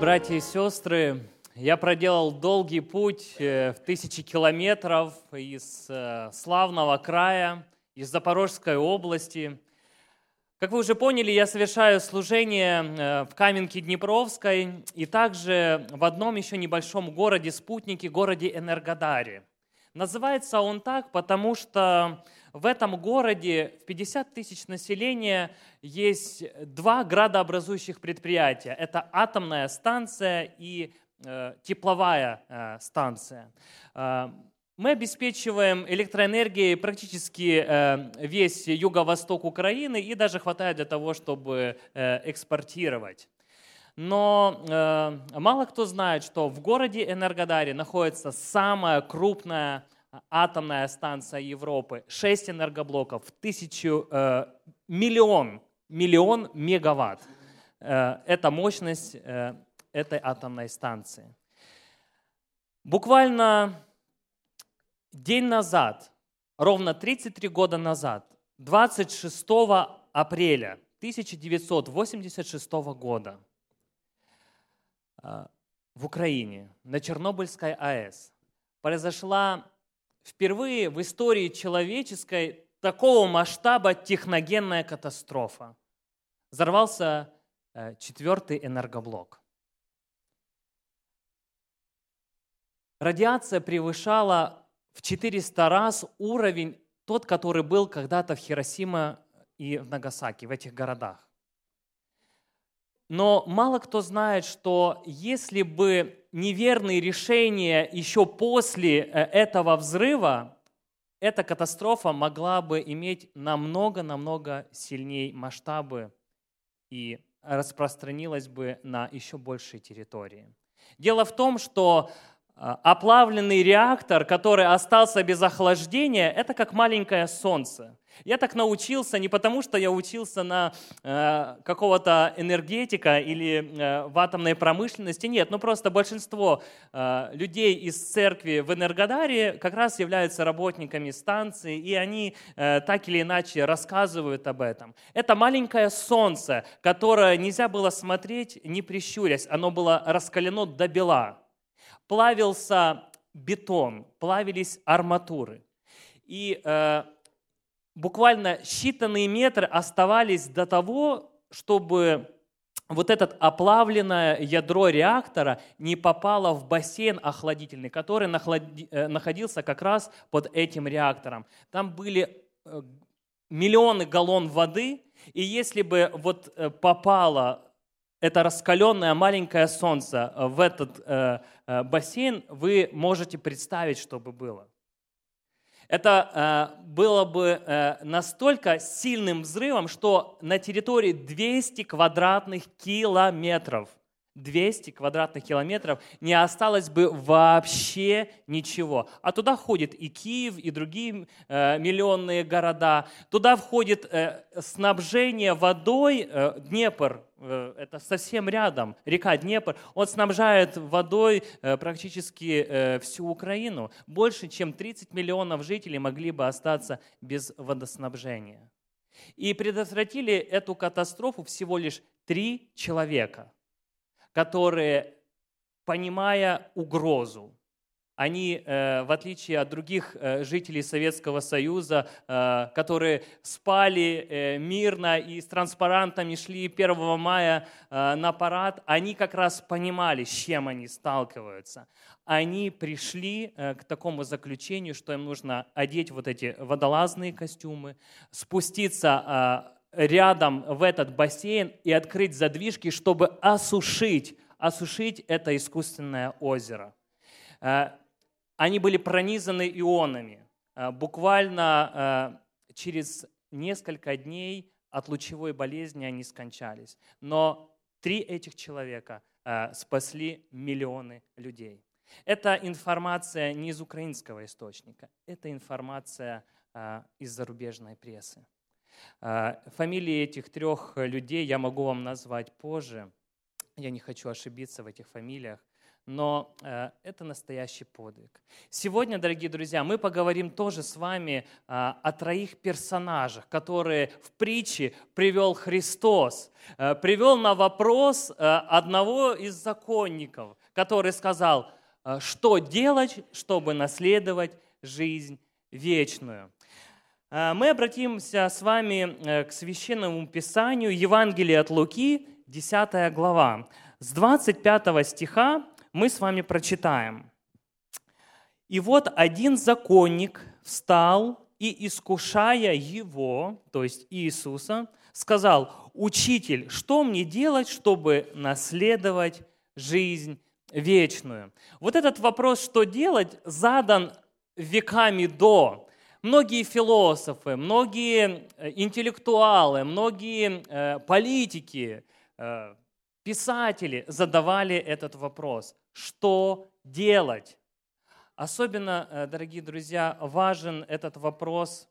Братья и сестры, я проделал долгий путь э, в тысячи километров из э, славного края, из Запорожской области. Как вы уже поняли, я совершаю служение э, в Каменке Днепровской и также в одном еще небольшом городе-спутнике, городе Энергодаре. Называется он так, потому что в этом городе в 50 тысяч населения есть два градообразующих предприятия. Это атомная станция и э, тепловая э, станция. Э, мы обеспечиваем электроэнергией практически э, весь юго-восток Украины и даже хватает для того, чтобы э, экспортировать. Но э, мало кто знает, что в городе Энергодаре находится самая крупная атомная станция Европы, 6 энергоблоков, тысячу, э, миллион, миллион мегаватт. Э, это мощность э, этой атомной станции. Буквально день назад, ровно 33 года назад, 26 апреля 1986 года э, в Украине на Чернобыльской АЭС произошла впервые в истории человеческой такого масштаба техногенная катастрофа. Взорвался э, четвертый энергоблок. Радиация превышала в 400 раз уровень тот, который был когда-то в Хиросима и в Нагасаки, в этих городах. Но мало кто знает, что если бы неверные решения еще после э, этого взрыва, эта катастрофа могла бы иметь намного-намного сильнее масштабы и распространилась бы на еще большие территории. Дело в том, что оплавленный реактор, который остался без охлаждения, это как маленькое солнце. Я так научился не потому, что я учился на э, какого-то энергетика или э, в атомной промышленности, нет, ну просто большинство э, людей из церкви в Энергодаре как раз являются работниками станции, и они э, так или иначе рассказывают об этом. Это маленькое солнце, которое нельзя было смотреть, не прищурясь, оно было раскалено до бела. Плавился бетон, плавились арматуры. И э, буквально считанные метры оставались до того, чтобы вот это оплавленное ядро реактора не попало в бассейн охладительный, который э, находился как раз под этим реактором. Там были э, миллионы галлон воды, и если бы вот э, попало это раскаленное маленькое солнце в этот бассейн, вы можете представить, что бы было. Это э, было бы э, настолько сильным взрывом, что на территории 200 квадратных километров 200 квадратных километров, не осталось бы вообще ничего. А туда входит и Киев, и другие э, миллионные города. Туда входит э, снабжение водой, э, Днепр, э, это совсем рядом, река Днепр, он снабжает водой э, практически э, всю Украину. Больше, чем 30 миллионов жителей могли бы остаться без водоснабжения. И предотвратили эту катастрофу всего лишь три человека – которые, понимая угрозу, они, э, в отличие от других э, жителей Советского Союза, э, которые спали мирно и с транспарантами шли 1 мая на парад, они как раз понимали, с чем они сталкиваются. Они пришли к такому заключению, что им нужно одеть вот эти водолазные костюмы, спуститься рядом в этот бассейн и открыть задвижки, чтобы осушить, осушить это искусственное озеро. Э, они были пронизаны ионами. Э, буквально э, через несколько дней от лучевой болезни они скончались. Но три этих человека спасли миллионы людей. Это информация не из украинского источника, это информация из зарубежной прессы. А, фамилии этих трех людей я могу вам назвать позже. Я не хочу ошибиться в этих фамилиях, но э, это настоящий подвиг. Сегодня, дорогие друзья, мы поговорим тоже с вами э, о троих персонажах, которые в притче привел Христос. Э, привел на вопрос э, одного из законников, который сказал, э, что делать, чтобы наследовать жизнь вечную. Э, мы обратимся с вами э, к священному писанию Евангелия от Луки, 10 глава. С 25 стиха мы с вами прочитаем. «И вот один законник встал и, искушая его, то есть Иисуса, сказал, «Учитель, что мне делать, чтобы наследовать жизнь вечную?» Вот этот вопрос, что делать, задан веками до. Многие философы, многие э, интеллектуалы, многие э, политики, э, писатели задавали этот вопрос. Что делать? Особенно, дорогие друзья, важен этот вопрос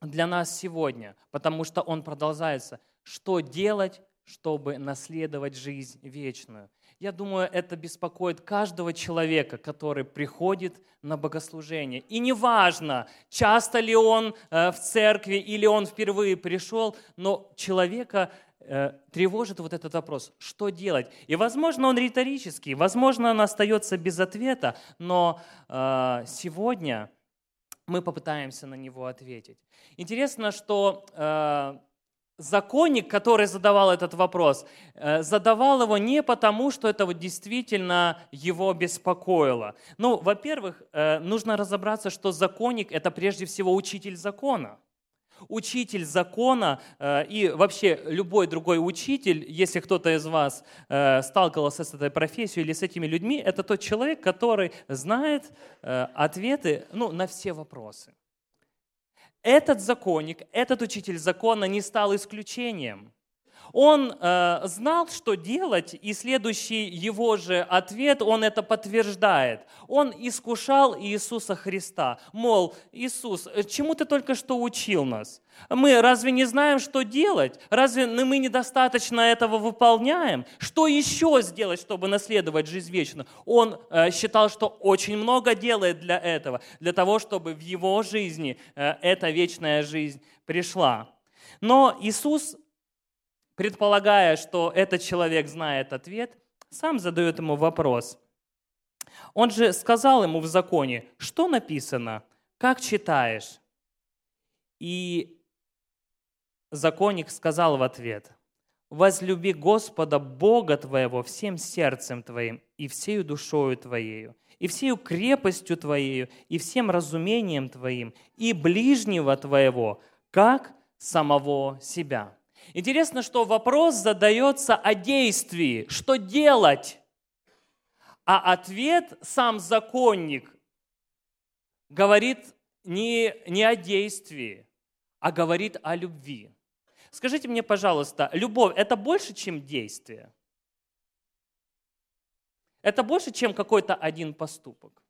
для нас сегодня, потому что он продолжается. Что делать, чтобы наследовать жизнь вечную? Я думаю, это беспокоит каждого человека, который приходит на богослужение. И неважно, часто ли он э, в церкви или он впервые пришел, но человека Э, тревожит вот этот вопрос, что делать? И, возможно, он риторический, возможно, он остается без ответа, но э, сегодня мы попытаемся на него ответить. Интересно, что законник, который задавал этот вопрос, э, задавал его не потому, что это вот действительно его беспокоило. Ну, во-первых, э, нужно разобраться, что законник – это прежде всего учитель закона – учитель закона э, и вообще любой другой учитель, если кто-то из вас сталкивался с этой профессией или с этими людьми, это тот человек, который знает ответы ну, на все вопросы. Этот законник, этот учитель закона не стал исключением. Он э, знал, что делать, и следующий его же ответ, он это подтверждает. Он искушал Иисуса Христа. Мол, Иисус, чему ты только что учил нас? Мы разве не знаем, что делать? Разве мы недостаточно этого выполняем? Что еще сделать, чтобы наследовать жизнь вечную? Он э, считал, что очень много делает для этого, для того, чтобы в его жизни э, эта вечная жизнь пришла. Но Иисус предполагая, что этот человек знает ответ, сам задает ему вопрос. Он же сказал ему в законе, что написано, как читаешь? И законник сказал в ответ, возлюби Господа Бога твоего всем сердцем твоим и всею душою твоею, и всею крепостью твоею, и всем разумением твоим, и ближнего твоего, как самого себя. Интересно, что вопрос задается о действии, что делать. А ответ сам законник говорит не, не о действии, а говорит о любви. Скажите мне, пожалуйста, любовь – это больше, чем действие? Это больше, чем какой-то один поступок?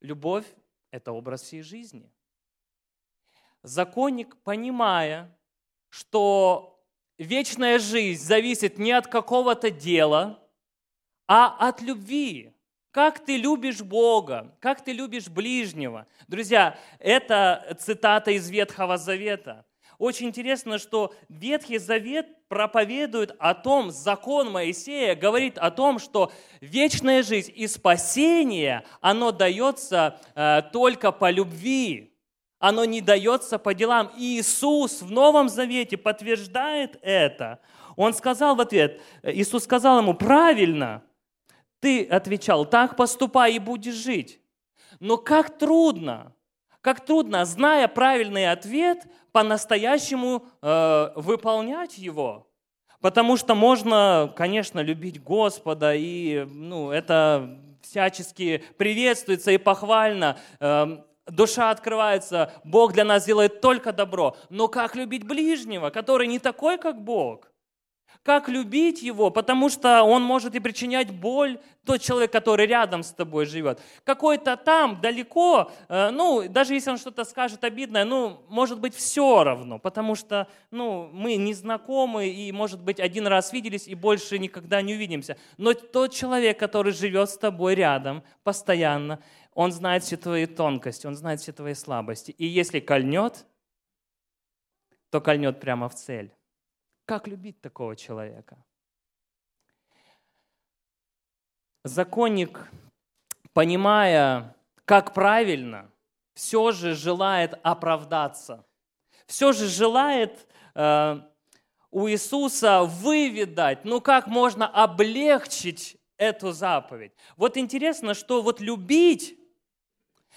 Любовь – это образ всей жизни. Законник, понимая, что вечная жизнь зависит не от какого-то дела, а от любви. Как ты любишь Бога, как ты любишь ближнего. Друзья, это цитата из Ветхого Завета. Очень интересно, что Ветхий Завет проповедует о том, закон Моисея говорит о том, что вечная жизнь и спасение, оно дается э, только по любви. Оно не дается по делам. И Иисус в Новом Завете подтверждает это. Он сказал в ответ, Иисус сказал ему, правильно, ты отвечал, так поступай и будешь жить. Но как трудно, как трудно, зная правильный ответ, по-настоящему э, выполнять его. Потому что можно, конечно, любить Господа, и ну, это всячески приветствуется и похвально. Э, душа открывается, Бог для нас делает только добро. Но как любить ближнего, который не такой, как Бог? как любить его, потому что он может и причинять боль, тот человек, который рядом с тобой живет. Какой-то там, далеко, э, ну, даже если он что-то скажет обидное, ну, может быть, все равно, потому что, ну, мы не знакомы и, может быть, один раз виделись и больше никогда не увидимся. Но тот человек, который живет с тобой рядом постоянно, он знает все твои тонкости, он знает все твои слабости. И если кольнет, то кольнет прямо в цель. Как любить такого человека? Законник, понимая, как правильно, все же желает оправдаться. Все же желает э, у Иисуса выведать, ну как можно облегчить эту заповедь. Вот интересно, что вот любить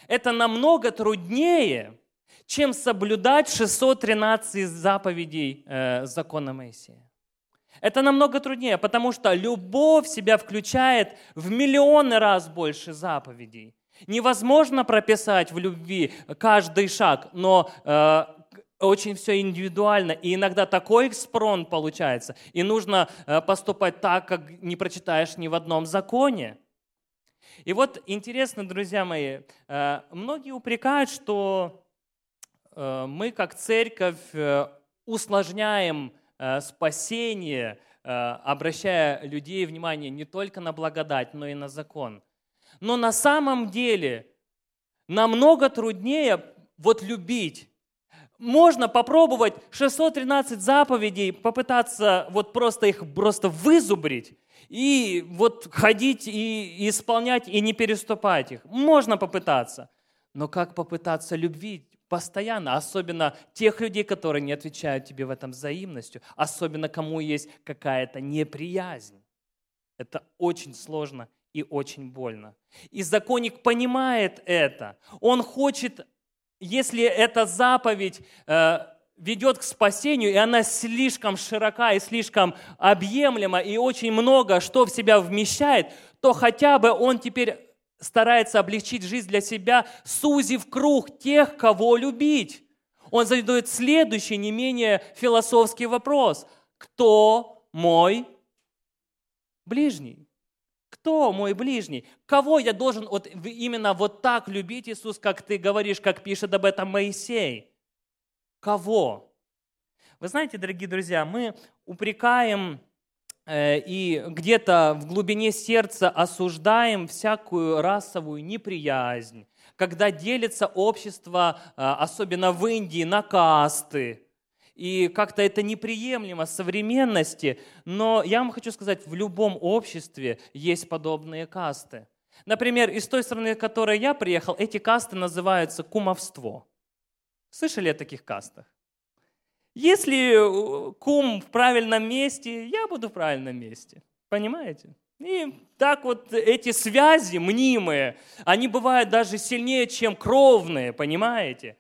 это намного труднее, чем соблюдать 613 заповедей э, закона Моисея. Это намного труднее, потому что любовь себя включает в миллионы раз больше заповедей. Невозможно прописать в любви каждый шаг, но э, очень все индивидуально, и иногда такой экспрон получается, и нужно э, поступать так, как не прочитаешь ни в одном законе. И вот интересно, друзья мои, э, многие упрекают, что Э, мы как церковь э, усложняем спасение, обращая людей внимание не только на благодать, но и на закон. Но на самом деле намного труднее вот любить. Можно попробовать 613 заповедей, попытаться вот просто их просто вызубрить и вот ходить и исполнять и не переступать их. Можно попытаться. Но как попытаться любить постоянно, особенно тех людей, которые не отвечают тебе в этом взаимностью, особенно кому есть какая-то неприязнь. Это очень сложно и очень больно. И законник понимает это. Он хочет, если эта заповедь э, ведет к спасению, и она слишком широка и слишком объемлема, и очень много что в себя вмещает, то хотя бы он теперь старается облегчить жизнь для себя, сузив круг тех, кого любить. Он задает следующий, не менее философский вопрос. Кто мой ближний? Кто мой ближний? Кого я должен вот именно вот так любить, Иисус, как ты говоришь, как пишет об этом Моисей? Кого? Вы знаете, дорогие друзья, мы упрекаем Э, и где-то в глубине сердца осуждаем всякую расовую неприязнь, когда делится общество, э, особенно в Индии, на касты. И как-то это неприемлемо современности, но я вам хочу сказать, в любом обществе есть подобные касты. Например, из той страны, в которой я приехал, эти касты называются кумовство. Слышали о таких кастах? Если э, кум в правильном месте, я буду в правильном месте. Понимаете? И так вот эти связи мнимые, они бывают даже сильнее, чем кровные, понимаете?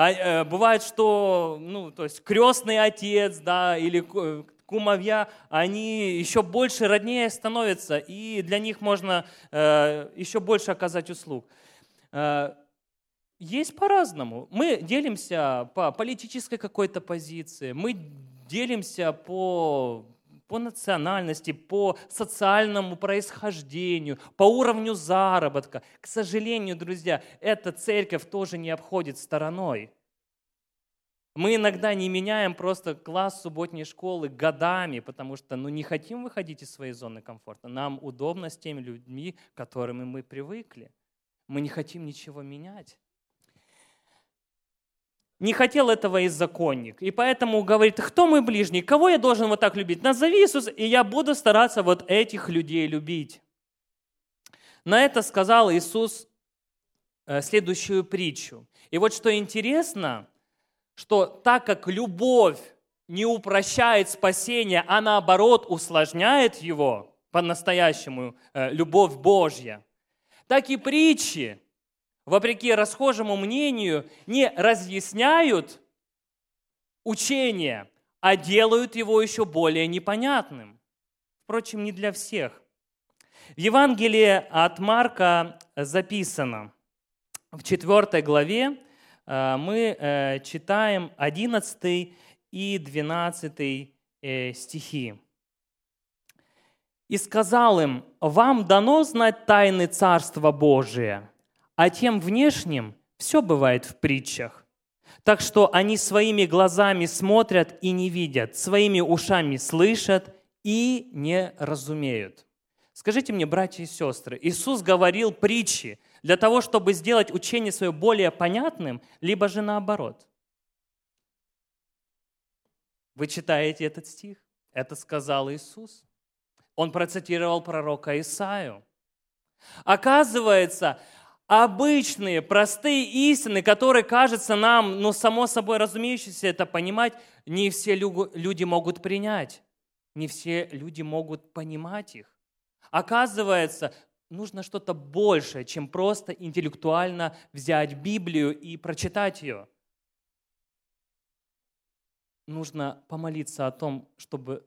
А, э, бывает, что, ну, то есть крестный отец, да, или кумовья, они еще больше роднее становятся, и для них можно э, еще больше оказать услуг. Э, есть по-разному. Мы делимся по политической какой-то позиции, мы делимся по, по национальности, по социальному происхождению, по уровню заработка. К сожалению, друзья, эта церковь тоже не обходит стороной. Мы иногда не меняем просто класс субботней школы годами, потому что ну, не хотим выходить из своей зоны комфорта. Нам удобно с теми людьми, к которым мы привыкли. Мы не хотим ничего менять. Не хотел этого и законник. И поэтому говорит, кто мой ближний? Кого я должен вот так любить? Назови Иисус, и я буду стараться вот этих людей любить. На это сказал Иисус э, следующую притчу. И вот что интересно, что так как любовь не упрощает спасение, а наоборот усложняет его, по-настоящему, э, любовь Божья, так и притчи вопреки расхожему мнению, не разъясняют учение, а делают его еще более непонятным. Впрочем, не для всех. В Евангелии от Марка записано, в 4 главе э, мы э, читаем 11 и 12 э, стихи. и сказал им, «Вам дано знать тайны Царства Божия, а тем внешним все бывает в притчах. Так что они своими глазами смотрят и не видят, своими ушами слышат и не разумеют». Скажите мне, братья и сестры, Иисус говорил притчи для того, чтобы сделать учение свое более понятным, либо же наоборот? Вы читаете этот стих? Это сказал Иисус. Он процитировал пророка Исаию. Оказывается, обычные, простые истины, которые кажутся нам, ну, само собой разумеющимся это понимать, не все люди могут принять. Не все люди могут понимать их. Оказывается, нужно что-то большее, чем просто интеллектуально взять Библию и прочитать ее. Нужно помолиться о том, чтобы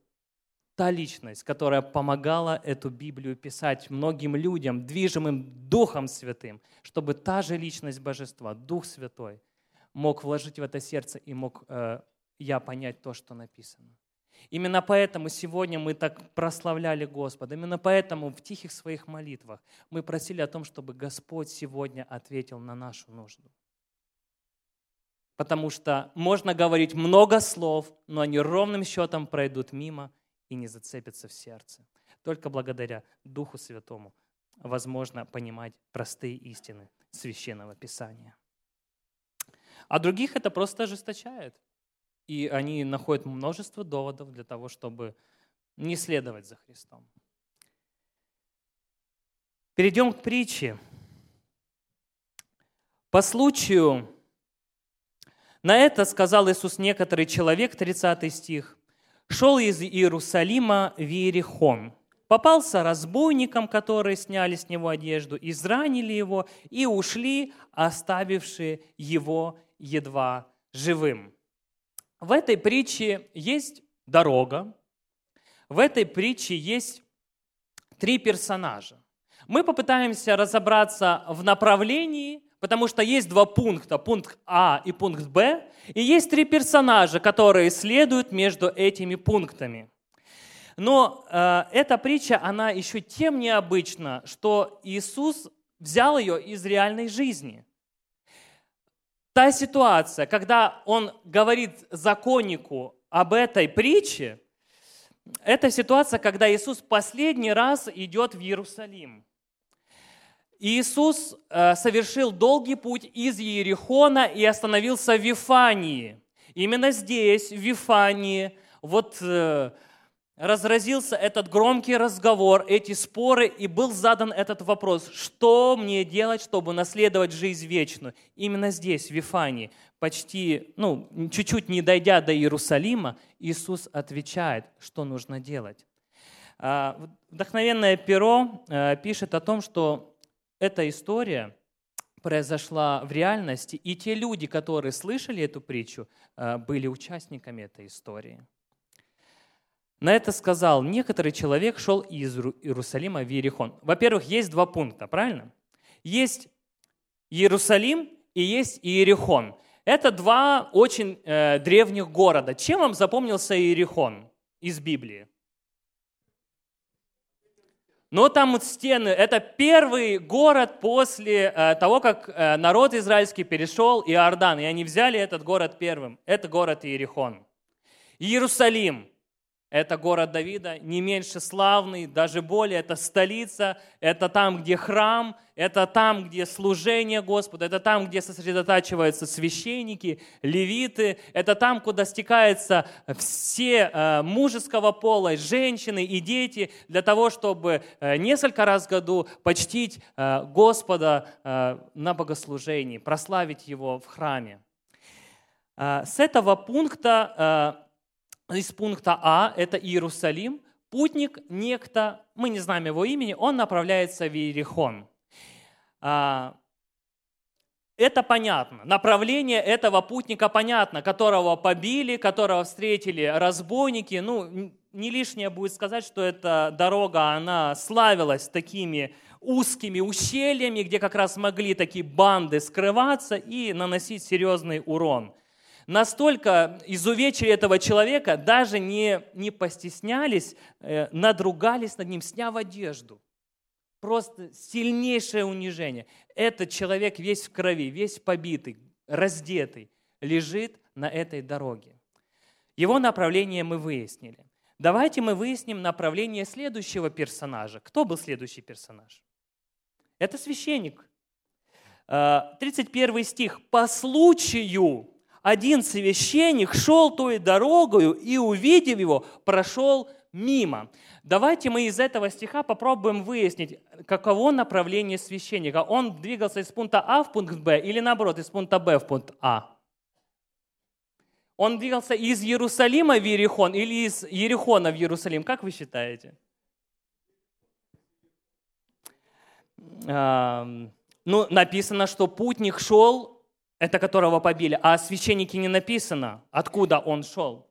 та личность, которая помогала эту Библию писать многим людям, движимым Духом Святым, чтобы та же личность Божества, Дух Святой, мог вложить в это сердце и мог э, я понять то, что написано. Именно поэтому сегодня мы так прославляли Господа. Именно поэтому в тихих своих молитвах мы просили о том, чтобы Господь сегодня ответил на нашу нужду. Потому что можно говорить много слов, но они ровным счетом пройдут мимо – и не зацепится в сердце. Только благодаря Духу Святому возможно понимать простые истины Священного Писания. А других это просто ожесточает. И они находят множество доводов для того, чтобы не следовать за Христом. Перейдем к притче. По случаю на это сказал Иисус некоторый человек, 30 стих, шел из Иерусалима в Иерихон. Попался разбойникам, которые сняли с него одежду, изранили его и ушли, оставившие его едва живым. В этой притче есть дорога, в этой притче есть три персонажа. Мы попытаемся разобраться в направлении, Потому что есть два пункта, пункт А и пункт Б, и есть три персонажа, которые следуют между этими пунктами. Но э, эта притча, она еще тем необычна, что Иисус взял ее из реальной жизни. Та ситуация, когда он говорит законнику об этой притче, это ситуация, когда Иисус последний раз идет в Иерусалим. Иисус э, совершил долгий путь из Иерихона и остановился в Вифании. Именно здесь, в Вифании, вот э, разразился этот громкий разговор, эти споры, и был задан этот вопрос, что мне делать, чтобы наследовать жизнь вечную. Именно здесь, в Вифании, почти, ну, чуть-чуть не дойдя до Иерусалима, Иисус отвечает, что нужно делать. А, вдохновенное перо э, пишет о том, что эта история произошла в реальности, и те люди, которые слышали эту притчу, э, были участниками этой истории. На это сказал, некоторый человек шел из Иерусалима в Иерихон. Во-первых, есть два пункта, правильно? Есть Иерусалим и есть Иерихон. Это два очень э, древних города. Чем вам запомнился Иерихон из Библии? Но там вот стены, это первый город после э, того, как э, народ израильский перешел Иордан, и они взяли этот город первым. Это город Иерихон. Иерусалим, это город Давида, не меньше славный, даже более, это столица, это там, где храм, это там, где служение Господа, это там, где сосредотачиваются священники, левиты, это там, куда стекаются все э, мужеского пола, женщины и дети, для того, чтобы э, несколько раз в году почтить э, Господа на богослужении, прославить Его в храме. С этого пункта из пункта А, это Иерусалим, путник, некто, мы не знаем его имени, он направляется в Иерихон. А, это понятно. Направление этого путника понятно, которого побили, которого встретили разбойники. Ну, не лишнее будет сказать, что эта дорога, она славилась такими узкими ущельями, где как раз могли такие банды скрываться и наносить серьезный урон. Настолько изувечили этого человека, даже не, не постеснялись, э, надругались над ним, сняв одежду. Просто сильнейшее унижение. Этот человек весь в крови, весь побитый, раздетый, лежит на этой дороге. Его направление мы выяснили. Давайте мы выясним направление следующего персонажа. Кто был следующий персонаж? Это священник. 31 э, стих. «По случаю один священник шел той дорогою и, увидев его, прошел мимо». Давайте мы из этого стиха попробуем выяснить, каково направление священника. Он двигался из пункта А в пункт Б или наоборот, из пункта Б в пункт А? Он двигался из Иерусалима в Ерихон или из Ерихона в Иерусалим? Как вы считаете? Ну, написано, что путник шел, это которого побили, а о священнике не написано, откуда он шел.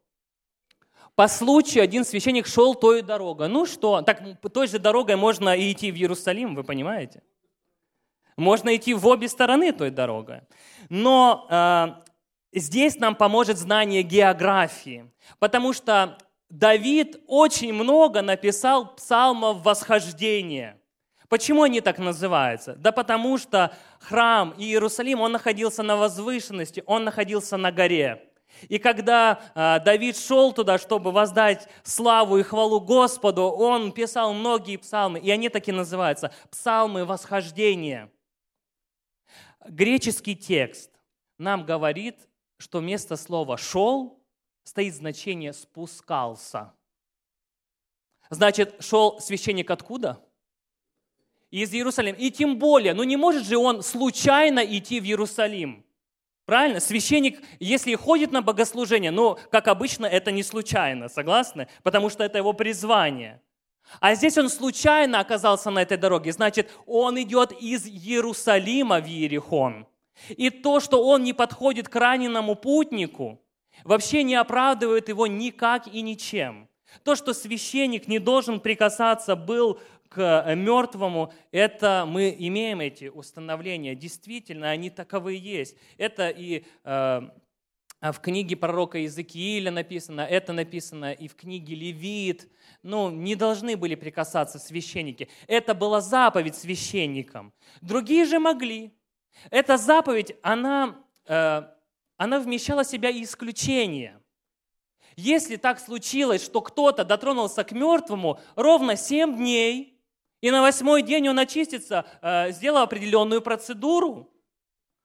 По случаю один священник шел той дорогой. Ну что, так той же дорогой можно и идти в Иерусалим, вы понимаете? Можно идти в обе стороны той дорогой. Но э, здесь нам поможет знание географии, потому что Давид очень много написал псалмов восхождения. Почему они так называются? Да потому что храм Иерусалим, он находился на возвышенности, он находился на горе. И когда э, Давид шел туда, чтобы воздать славу и хвалу Господу, он писал многие псалмы, и они таки называются псалмы восхождения. Греческий текст нам говорит, что вместо слова «шел» стоит значение «спускался». Значит, шел священник откуда? Из Иерусалима. И тем более, ну не может же он случайно идти в Иерусалим. Правильно? Священник, если ходит на богослужение, ну, как обычно, это не случайно, согласны? Потому что это его призвание. А здесь он случайно оказался на этой дороге. Значит, он идет из Иерусалима в Иерихон. И то, что он не подходит к раненому путнику, вообще не оправдывает его никак и ничем. То, что священник не должен прикасаться был к мертвому, это мы имеем эти установления. Действительно, они таковы есть. Это и э, в книге пророка Иезекииля написано, это написано и в книге Левит. Ну, не должны были прикасаться священники. Это была заповедь священникам. Другие же могли. Эта заповедь, она, э, она вмещала в себя исключение. Если так случилось, что кто-то дотронулся к мертвому ровно семь дней, и на восьмой день он очистится, э, сделав определенную процедуру,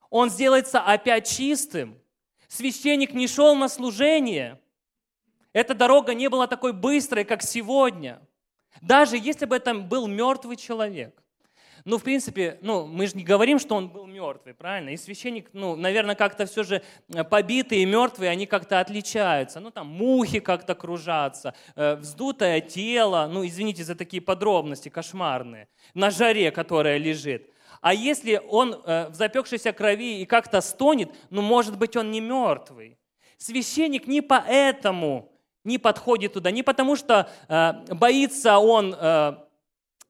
он сделается опять чистым. Священник не шел на служение. Эта дорога не была такой быстрой, как сегодня. Даже если бы это был мертвый человек. Ну, в принципе, ну, мы же не говорим, что он был мертвый, правильно? И священник, ну, наверное, как-то все же э, побитые и мертвые, они как-то отличаются. Ну, там мухи как-то кружатся, э, вздутое тело, ну, извините за такие подробности кошмарные, на жаре, которая лежит. А если он э, в запекшейся крови и как-то стонет, ну, может быть, он не мертвый. Священник не поэтому не подходит туда, не потому что боится он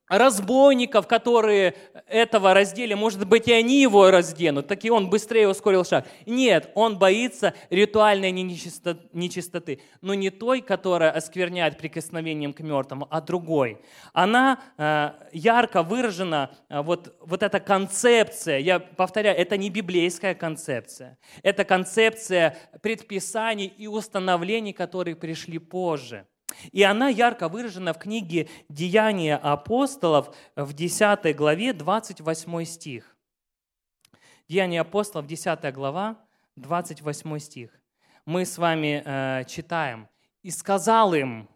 разбойников, которые этого раздели, может быть, и они его разденут, так и он быстрее ускорил шаг. Нет, он боится ритуальной нечистоты, но не той, которая оскверняет прикосновением к мертвому, а другой. Она э, ярко выражена, э, вот, вот эта концепция, я повторяю, это не библейская концепция, это концепция предписаний и установлений, которые пришли позже – и она ярко выражена в книге «Деяния апостолов» в 10 главе 28 стих. Деяния апостолов, 10 глава, 28 стих. Мы с вами э, читаем. «И сказал им,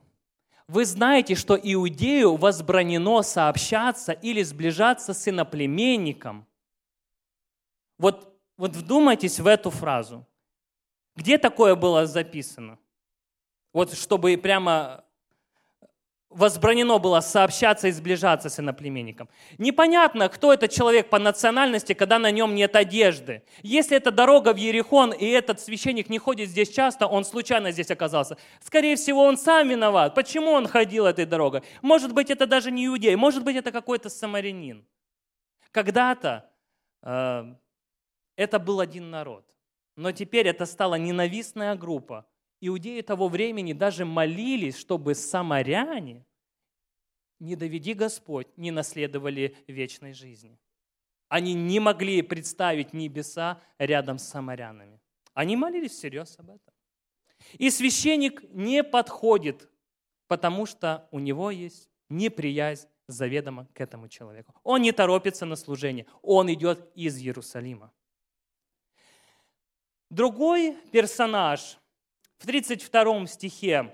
вы знаете, что иудею возбранено сообщаться или сближаться с иноплеменником». Вот, вот вдумайтесь в эту фразу. Где такое было записано? Вот чтобы прямо возбранено было сообщаться и сближаться с иноплеменником. Непонятно, кто этот человек по национальности, когда на нем нет одежды. Если это дорога в Ерехон, и этот священник не ходит здесь часто, он случайно здесь оказался. Скорее всего, он сам виноват. Почему он ходил этой дорогой? Может быть, это даже не иудей, может быть, это какой-то самарянин. Когда-то э, это был один народ. но теперь это стала ненавистная группа. Иудеи того времени даже молились, чтобы самаряне, не доведи Господь, не наследовали вечной жизни. Они не могли представить небеса рядом с самарянами. Они молились всерьез об этом. И священник не подходит, потому что у него есть неприязнь заведомо к этому человеку. Он не торопится на служение, он идет из Иерусалима. Другой персонаж в 32 стихе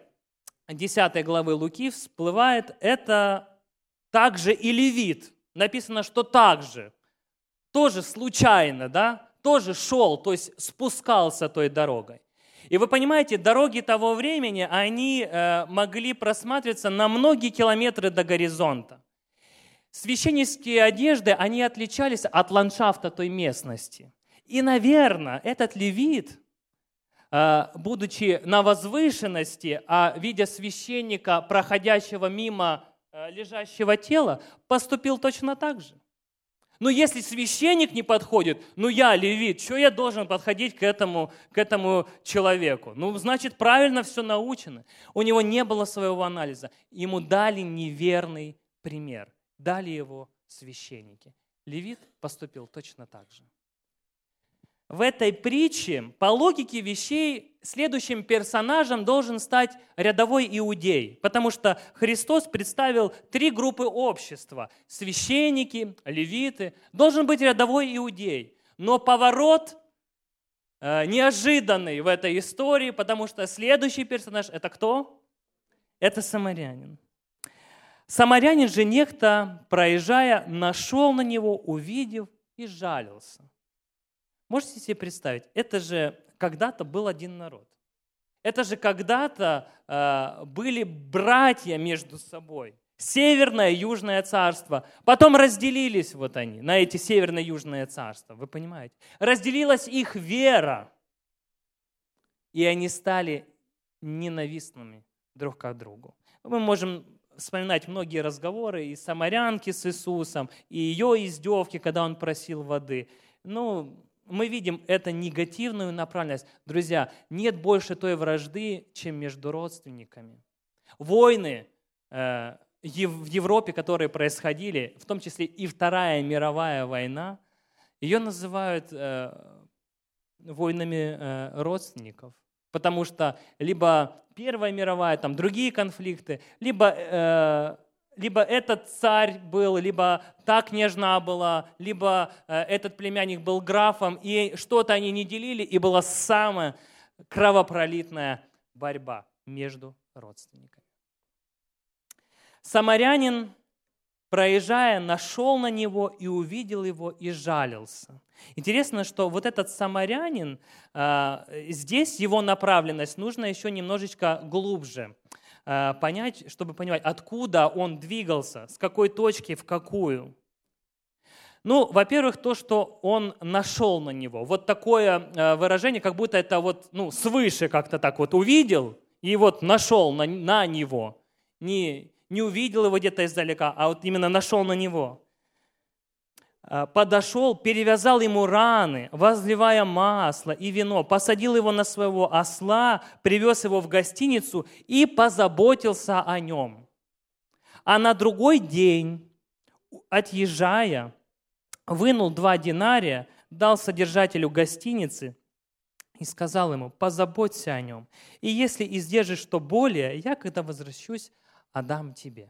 10 главы Луки всплывает, это также и левит. Написано, что также, тоже случайно, да, тоже шел, то есть спускался той дорогой. И вы понимаете, дороги того времени, они э, могли просматриваться на многие километры до горизонта. Священнические одежды, они отличались от ландшафта той местности. И, наверное, этот левит, будучи на возвышенности, а видя священника, проходящего мимо э, лежащего тела, поступил точно так же. Но если священник не подходит, ну я левит, что я должен подходить к этому, к этому человеку? Ну, значит, правильно все научено. У него не было своего анализа. Ему дали неверный пример. Дали его священники. Левит поступил точно так же. В этой притче, по логике вещей, следующим персонажем должен стать рядовой иудей, потому что Христос представил три группы общества. Священники, левиты. Должен быть рядовой иудей. Но поворот э, неожиданный в этой истории, потому что следующий персонаж – это кто? Это самарянин. Самарянин же некто, проезжая, нашел на него, увидев и жалился. Можете себе представить, это же когда-то был один народ. Это же когда-то э, были братья между собой. Северное и Южное царство. Потом разделились вот они на эти Северное и Южное царства. Вы понимаете? Разделилась их вера. И они стали ненавистными друг к другу. Мы можем вспоминать многие разговоры и самарянки с Иисусом, и ее издевки, когда он просил воды. Ну, мы видим это негативную направленность. Друзья, нет больше той вражды, чем между родственниками. Войны э, в Европе, которые происходили, в том числе и Вторая мировая война, ее называют э, войнами э, родственников. Потому что либо Первая мировая, там другие конфликты, либо либо этот царь был, либо та княжна была, либо э, этот племянник был графом, и что-то они не делили, и была самая кровопролитная борьба между родственниками. Самарянин, проезжая, нашел на него и увидел его и жалился. Интересно, что вот этот самарянин, э, здесь его направленность нужно еще немножечко глубже – понять, чтобы понимать, откуда он двигался, с какой точки в какую. Ну, во-первых, то, что он нашел на него. Вот такое э, выражение, как будто это вот, ну, свыше как-то так вот увидел и вот нашел на, на него. Не, не увидел его где-то издалека, а вот именно нашел на него. Э, подошел, перевязал ему раны, возливая масло и вино, посадил его на своего осла, привез его в гостиницу и позаботился о нем. А на другой день, отъезжая, вынул два динария, дал содержателю гостиницы и сказал ему, позаботься о нем. И если издержишь что более, я, когда возвращусь, отдам тебе.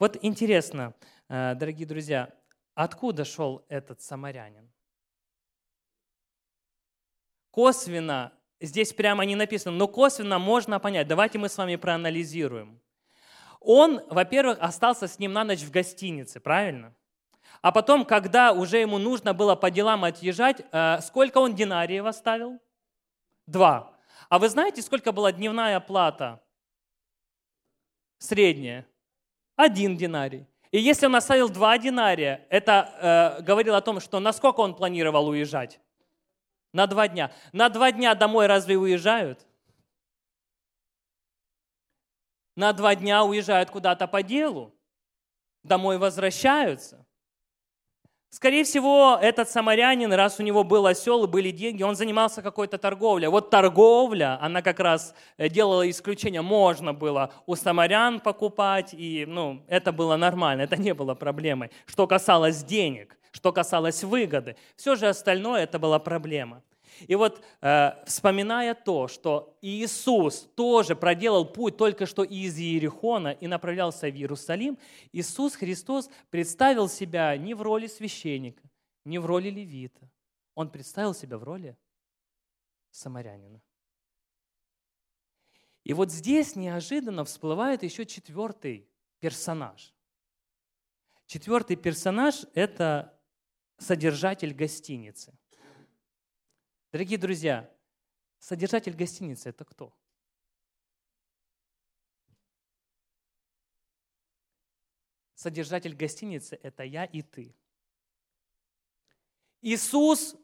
Вот интересно, э, дорогие друзья, Откуда шел этот самарянин? Косвенно, здесь прямо не написано, но косвенно можно понять. Давайте мы с вами проанализируем. Он, во-первых, остался с ним на ночь в гостинице, правильно? А потом, когда уже ему нужно было по делам отъезжать, э, сколько он динариев оставил? Два. А вы знаете, сколько была дневная плата? Средняя. Один динарий. И если он оставил два динария, это э, говорило о том, что насколько он планировал уезжать? На два дня. На два дня домой разве уезжают? На два дня уезжают куда-то по делу. Домой возвращаются. Скорее всего, этот самарянин, раз у него был осел и были деньги, он занимался какой-то торговлей. Вот торговля, она как раз э, делала исключение. Можно было у самарян покупать, и ну, это было нормально, это не было проблемой. Что касалось денег, что касалось выгоды, все же остальное это была проблема. И вот э, вспоминая то, что Иисус тоже проделал путь только что из Иерихона и направлялся в Иерусалим, Иисус Христос представил себя не в роли священника, не в роли левита. Он представил себя в роли самарянина. И вот здесь неожиданно всплывает еще четвертый персонаж. Четвертый персонаж – это содержатель гостиницы. Дорогие друзья, содержатель гостиницы – это кто? Содержатель гостиницы – это я и ты. Иисус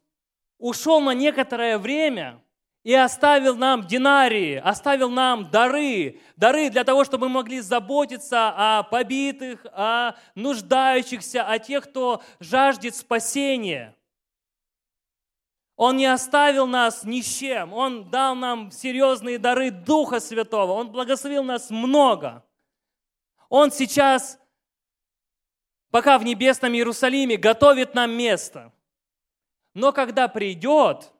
ушел на некоторое время и оставил нам динарии, оставил нам дары, дары для того, чтобы мы могли заботиться о побитых, о нуждающихся, о тех, кто жаждет спасения – он не оставил нас ни с чем. Он дал нам серьезные дары Духа Святого. Он благословил нас много. Он сейчас, пока в небесном Иерусалиме, готовит нам место. Но когда придет,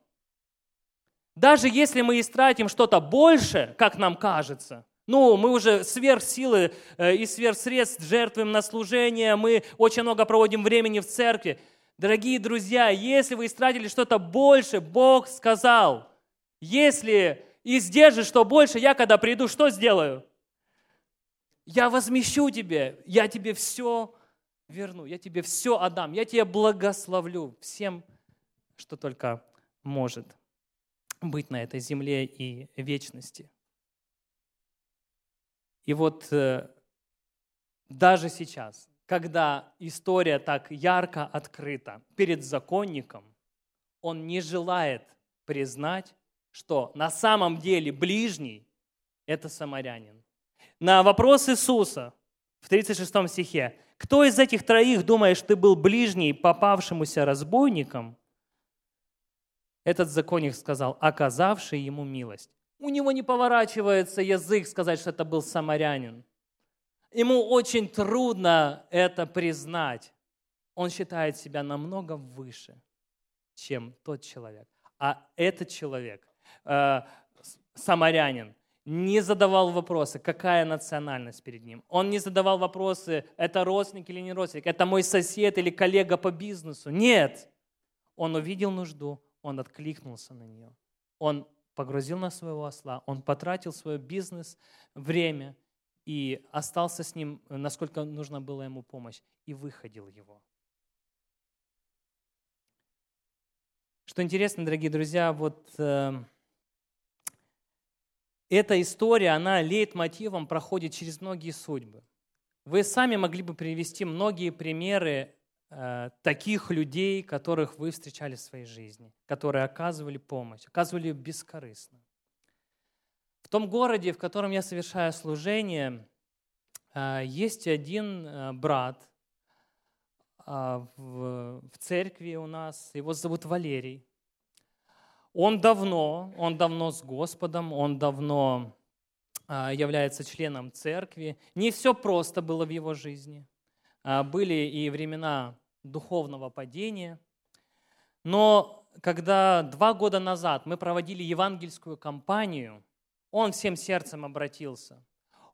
даже если мы истратим что-то больше, как нам кажется, ну, мы уже сверх силы э, и сверх средств жертвуем на служение, мы очень много проводим времени в церкви – Дорогие друзья, если вы истратили что-то больше, Бог сказал, если издержишь что больше, я когда приду, что сделаю? Я возмещу тебе, я тебе все верну, я тебе все отдам, я тебе благословлю всем, что только может быть на этой земле и вечности. И вот э, даже сейчас, когда история так ярко открыта перед законником, он не желает признать, что на самом деле ближний – это самарянин. На вопрос Иисуса в 36 стихе, «Кто из этих троих, думаешь, ты был ближний попавшемуся разбойником?» Этот законник сказал, оказавший ему милость. У него не поворачивается язык сказать, что это был самарянин. Ему очень трудно это признать. Он считает себя намного выше, чем тот человек. А этот человек, э, самарянин, не задавал вопросы, какая национальность перед ним. Он не задавал вопросы, это родственник или не родственник, это мой сосед или коллега по бизнесу. Нет. Он увидел нужду, он откликнулся на нее. Он погрузил на своего осла, он потратил свое бизнес, время – и остался с ним, насколько нужна была ему помощь, и выходил его. Что интересно, дорогие друзья, вот э, эта история, она лейтмотивом проходит через многие судьбы. Вы сами могли бы привести многие примеры э, таких людей, которых вы встречали в своей жизни, которые оказывали помощь, оказывали бескорыстно. В том городе, в котором я совершаю служение, а, есть один э, брат а, в церкви у нас, его зовут Валерий. Он давно, он давно с Господом, он давно а, является членом церкви. Не все просто было в его жизни. Были и времена духовного падения. Но когда два года назад мы проводили евангельскую кампанию, он всем сердцем обратился.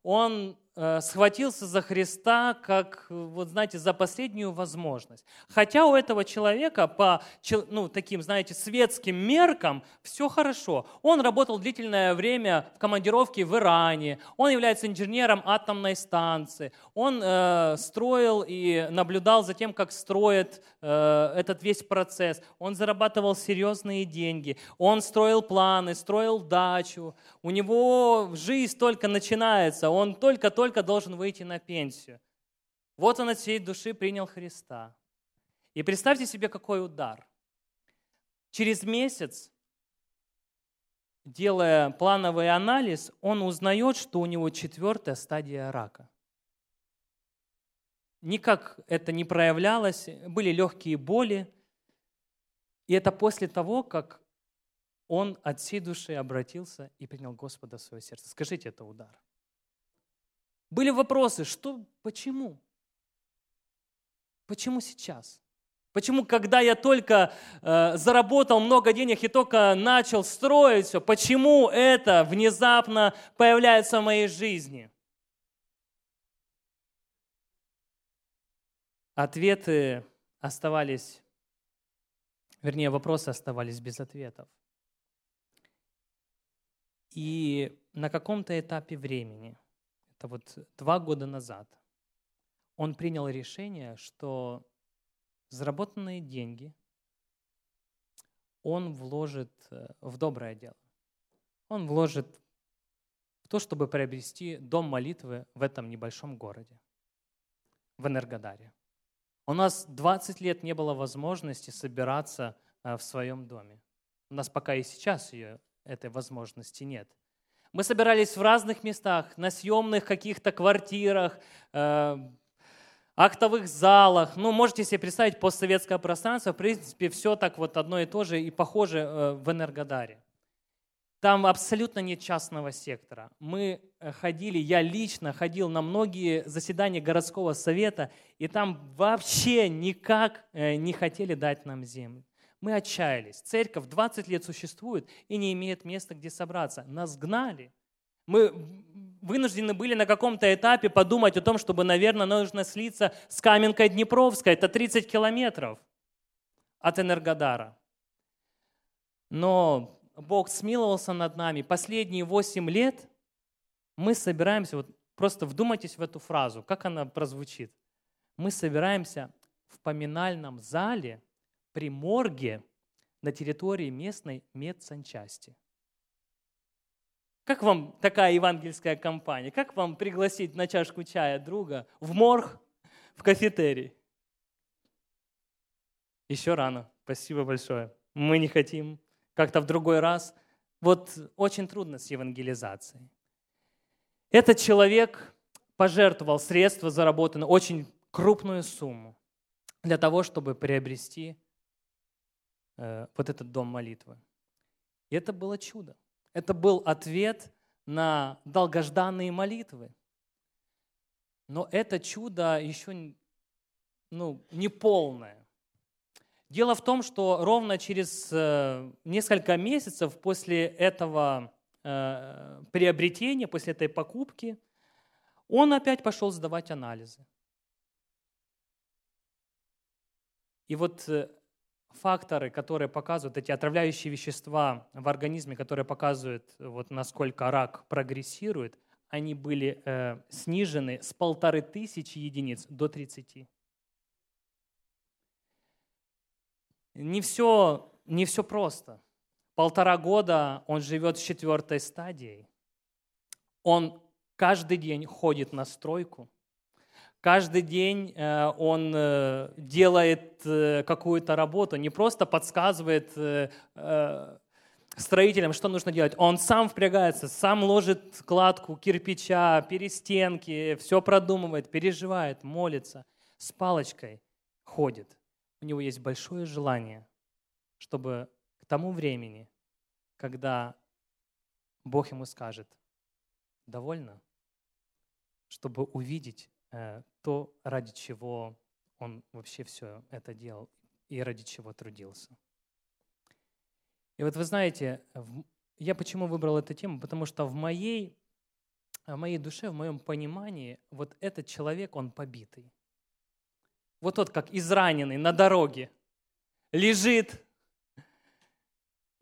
Он схватился за Христа как, вот знаете, за последнюю возможность. Хотя у этого человека по ну, таким, знаете, светским меркам все хорошо. Он работал длительное время в командировке в Иране, он является инженером атомной станции, он э, строил и наблюдал за тем, как строит э, этот весь процесс. Он зарабатывал серьезные деньги, он строил планы, строил дачу. У него жизнь только начинается, он только-только только должен выйти на пенсию. Вот он от всей души принял Христа. И представьте себе, какой удар. Через месяц, делая плановый анализ, он узнает, что у него четвертая стадия рака. никак это не проявлялось, были легкие боли. И это после того, как он от всей души обратился и принял Господа в свое сердце. Скажите, это удар. Были вопросы, что, почему? Почему сейчас? Почему, когда я только э, заработал много денег и только начал строить все, почему это внезапно появляется в моей жизни? Ответы оставались, вернее, вопросы оставались без ответов. И на каком-то этапе времени, это вот два года назад, он принял решение, что заработанные деньги он вложит э, в доброе дело. Он вложит в то, чтобы приобрести дом молитвы в этом небольшом городе, в Энергодаре. У нас 20 лет не было возможности собираться э, в своем доме. У нас пока и сейчас ее, этой возможности нет. Мы собирались в разных местах, на съемных каких-то квартирах, э, актовых залах. Ну, можете себе представить постсоветское пространство, в принципе, все так вот одно и то же и похоже э, в Энергодаре. Там абсолютно нет частного сектора. Мы э, ходили, я лично ходил на многие заседания городского совета, и там вообще никак не хотели дать нам землю. Мы отчаялись. Церковь 20 лет существует и не имеет места, где собраться. Нас гнали. Мы вынуждены были на каком-то этапе подумать о том, чтобы, наверное, нужно слиться с Каменкой Днепровской. Это 30 километров от Энергодара. Но Бог смиловался над нами. Последние 8 лет мы собираемся, вот просто вдумайтесь в эту фразу, как она прозвучит. Мы собираемся в поминальном зале при морге на территории местной медсанчасти. Как вам такая евангельская компания? Как вам пригласить на чашку чая друга в морг, в кафетерий? Еще рано. Спасибо большое. Мы не хотим. Как-то в другой раз. Вот очень трудно с евангелизацией. Этот человек пожертвовал средства, заработанные, очень крупную сумму для того, чтобы приобрести вот этот дом молитвы. И это было чудо. Это был ответ на долгожданные молитвы. Но это чудо еще ну, не полное. Дело в том, что ровно через э, несколько месяцев после этого э, приобретения, после этой покупки, он опять пошел сдавать анализы. И вот э, факторы, которые показывают, эти отравляющие вещества в организме, которые показывают, вот, насколько рак прогрессирует, они были э, снижены с полторы тысячи единиц до 30. Не все, не все просто. Полтора года он живет с четвертой стадией. Он каждый день ходит на стройку. Каждый день э, он э, делает э, какую-то работу, не просто подсказывает строителям, что нужно делать. Он сам впрягается, сам ложит кладку кирпича, перестенки, все продумывает, переживает, молится, с палочкой ходит. У него есть большое желание, чтобы к тому времени, когда Бог ему скажет, довольно, чтобы увидеть то, ради чего он вообще все это делал и ради чего трудился. И вот вы знаете, я почему выбрал эту тему? Потому что в моей, в моей душе, в моем понимании, вот этот человек, он побитый. Вот тот, как израненный на дороге, лежит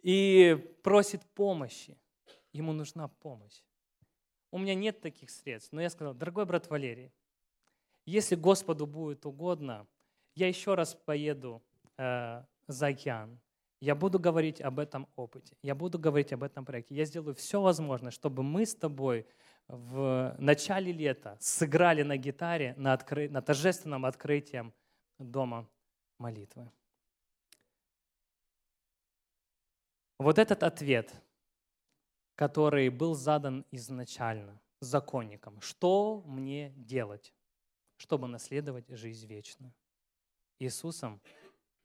и просит помощи. Ему нужна помощь. У меня нет таких средств. Но я сказал, дорогой брат Валерий, если Господу будет угодно, я еще раз поеду э, за океан. Я буду говорить об этом опыте, я буду говорить об этом проекте. Я сделаю все возможное, чтобы мы с тобой в начале лета сыграли на гитаре на, откры... на торжественном открытии дома молитвы. Вот этот ответ, который был задан изначально законником, что мне делать? Чтобы наследовать жизнь вечную. Иисусом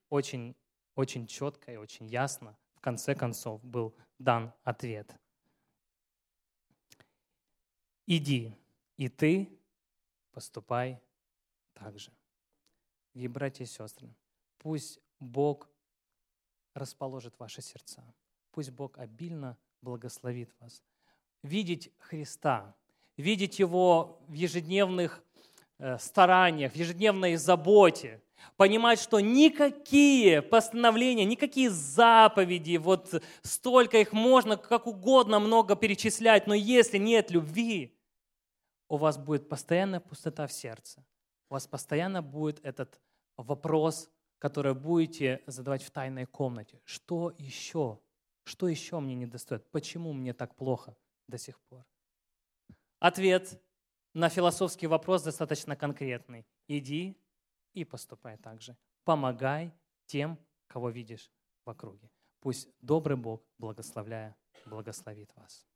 очень, очень четко и очень ясно в конце концов был дан ответ. Иди, и ты поступай так же. И, братья и сестры, пусть Бог расположит ваши сердца. Пусть Бог обильно благословит вас. Видеть Христа, видеть Его в ежедневных стараниях, в ежедневной заботе, понимать, что никакие постановления, никакие заповеди, вот столько их можно как угодно много перечислять, но если нет любви, у вас будет постоянная пустота в сердце. У вас постоянно будет этот вопрос, который будете задавать в тайной комнате. Что еще? Что еще мне не достает? Почему мне так плохо до сих пор? Ответ на философский вопрос достаточно конкретный. Иди и поступай так же. Помогай тем, кого видишь в округе. Пусть добрый Бог, благословляя, благословит вас.